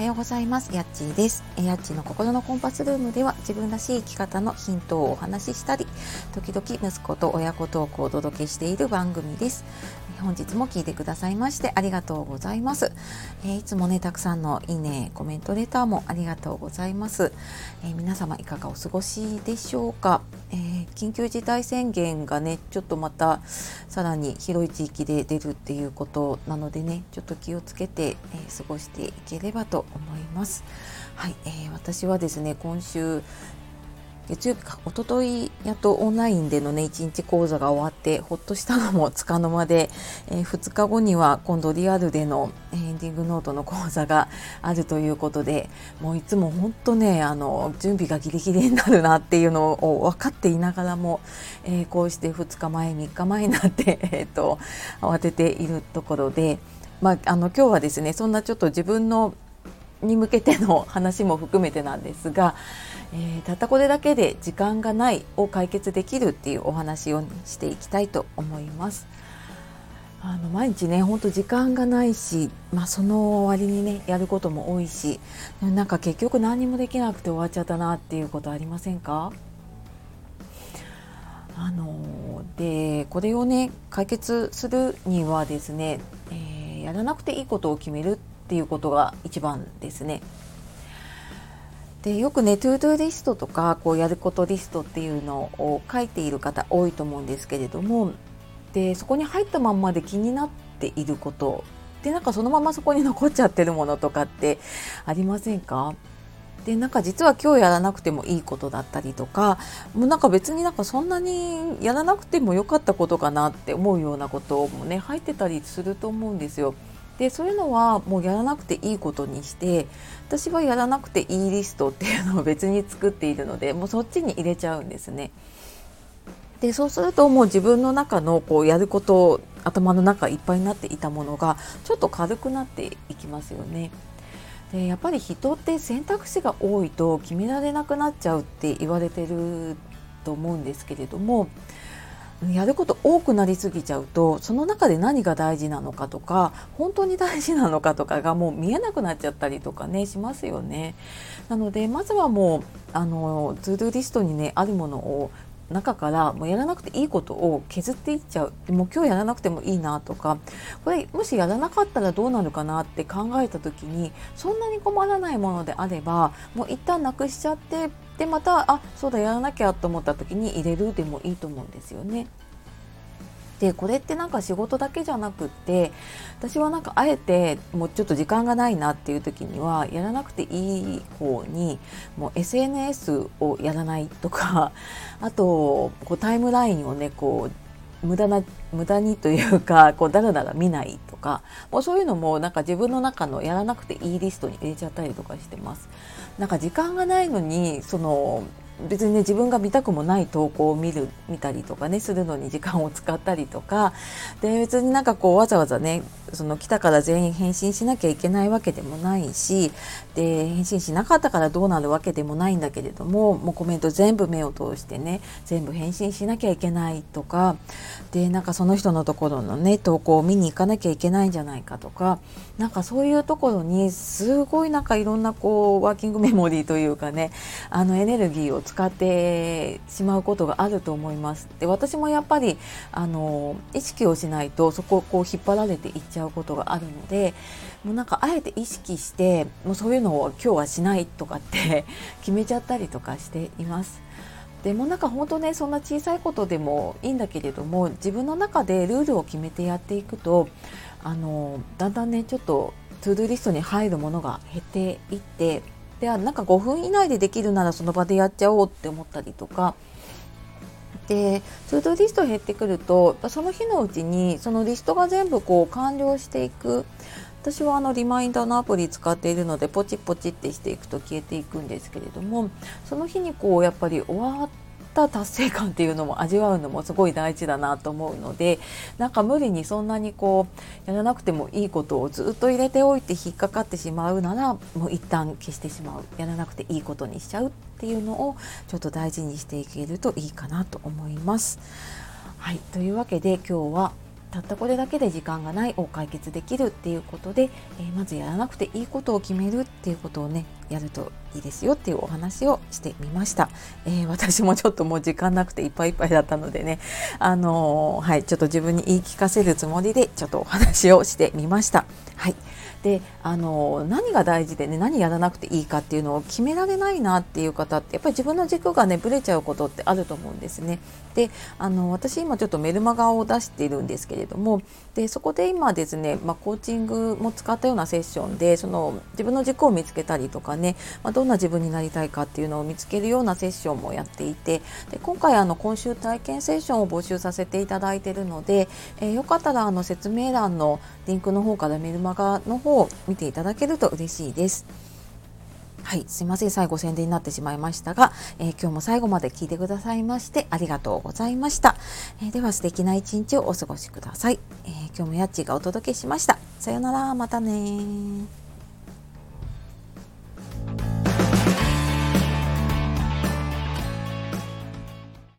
はようございます。やっちーです。やっちーの心のコンパスルームでは自分らしい生き方のヒントをお話ししたり時々息子と親子トークをお届けしている番組です。本日も聞いてくださいましてありがとうございます、えー、いつもねたくさんのいいねコメントレターもありがとうございます、えー、皆様いかがお過ごしでしょうか、えー、緊急事態宣言がねちょっとまたさらに広い地域で出るっていうことなのでねちょっと気をつけて、え過ごしていければと思います。はい、えー、私はですね今週月曜日か一昨日やっとオンラインでのね1日講座が終わってほっとしたのもつかの間で、えー、2日後には今度リアルでのエンディングノートの講座があるということでもういつも本当ねあの準備がギリギリになるなっていうのを分かっていながらも、えー、こうして2日前3日前になって、えーと、と慌てているところで、まあ、あの今日はですねそんなちょっと自分のに向けての話も含めてなんですが、えー、たったこれだけで時間がないを解決できるっていうお話をしていきたいと思います。あの毎日ねほんと時間がないし、まあ、その割にねやることも多いしなんか結局何もできなくて終わっちゃったなっていうことありませんか？あのでこれをね解決するにはですね、えー、やらなくていいことを決めるっていうことが一番ですね。でよくねトゥードゥリストとかこうやることリストっていうのを書いている方多いと思うんですけれどもでそこに入ったまんまで気になっていることでなんかそのままそこに残っちゃってるものとかってありませんか？でなんか実は今日やらなくてもいいことだったりとかもうなんか別になんかそんなにやらなくてもよかったことかなって思うようなこともね入ってたりすると思うんですよ。でそういうのはもうやらなくていいことにして私はやらなくていいリストっていうのを別に作っているのでもうそっちに入れちゃうんですね。でそうするともう自分の中のこうやること頭の中いっぱいになっていたものがちょっと軽くなっていきますよね。でやっぱり人って選択肢が多いと決められなくなっちゃうって言われてると思うんですけれどもやること多くなりすぎちゃうとその中で何が大事なのかとか本当に大事なのかとかがもう見えなくなっちゃったりとかねしますよね。なのでまずはもうあのツードゥリストにねあるものを中からもうやらなくていいことを削っていっちゃうもう今日やらなくてもいいなとかこれもしやらなかったらどうなるかなって考えた時にそんなに困らないものであればもう一旦なくしちゃってでまたあそうだやらなきゃと思った時に入れるでもいいと思うんですよね。でこれってなんか仕事だけじゃなくって私はなんかあえてもうちょっと時間がないなっていう時にはやらなくていい方にもう SNS をやらないとかあとこうタイムラインをねこう無駄な無駄にというか こうだらだら見ないとかもうそういうのもなんか自分の中のやらなくていいリストに入れちゃったりとかしてます。なんか時間がないのにその別にね自分が見たくもない投稿を見る見たりとかねするのに時間を使ったりとかで別になんかこうわざわざねその来たから全員返信しなきゃいけないわけでもないしで返信しなかったからどうなるわけでもないんだけれどももうコメント全部目を通してね全部返信しなきゃいけないとかでなんかその人のところのね投稿を見に行かなきゃいけないんじゃないかとかなんかそういうところにすごいなんかいろんなこうワーキングメモリーというかねあのエネルギーを使ってしまうことがあると思います。で私もやっぱりあの意識をしないとそこをこう引っ張られていっちゃうことがあるのでもうなんかあえて意識してもうそういうのを今日はしないとかって 決めちゃったりとかしています。でもなんか本当ねそんな小さいことでもいいんだけれども自分の中でルールを決めてやっていくとあのだんだんねちょっと to-do リストに入るものが減っていってでなんか5分以内でできるならその場でやっちゃおうって思ったりとかで to-do リスト減ってくるとその日のうちにそのリストが全部こう完了していく。私はあのリマインダーのアプリ使っているのでポチポチってしていくと消えていくんですけれどもその日にこうやっぱり終わった達成感っていうのも味わうのもすごい大事だなと思うのでなんか無理にそんなにこうやらなくてもいいことをずっと入れておいて引っかかってしまうならもう一旦消してしまうやらなくていいことにしちゃうっていうのをちょっと大事にしていけるといいかなと思います。はいというわけで今日はたったこれだけで時間がないを解決できるっていうことで、えー、まずやらなくていいことを決めるっていうことをねやるといいですよっていうお話をしてみました、えー、私もちょっともう時間なくていっぱいいっぱいだったのでねあのー、はいちょっと自分に言い聞かせるつもりでちょっとお話をしてみました。はい。であの何が大事でね何やらなくていいかっていうのを決められないなっていう方ってやっぱり自分の軸がねぶれちゃうことってあると思うんですね。であの私今ちょっとメルマガを出しているんですけれどもでそこで今ですね、まあ、コーチングも使ったようなセッションでその自分の軸を見つけたりとかね、まあ、どんな自分になりたいかっていうのを見つけるようなセッションもやっていてで今回あの今週体験セッションを募集させていただいているので、えー、よかったらあの説明欄のリンクの方からメルマガの方方を見ていただけると嬉しいです。はい、すいません。最後宣伝になってしまいましたが、えー、今日も最後まで聞いてくださいましてありがとうございました、えー、では素敵な一日をお過ごしください、えー、今日もやっちがお届けしました。さようなら。またね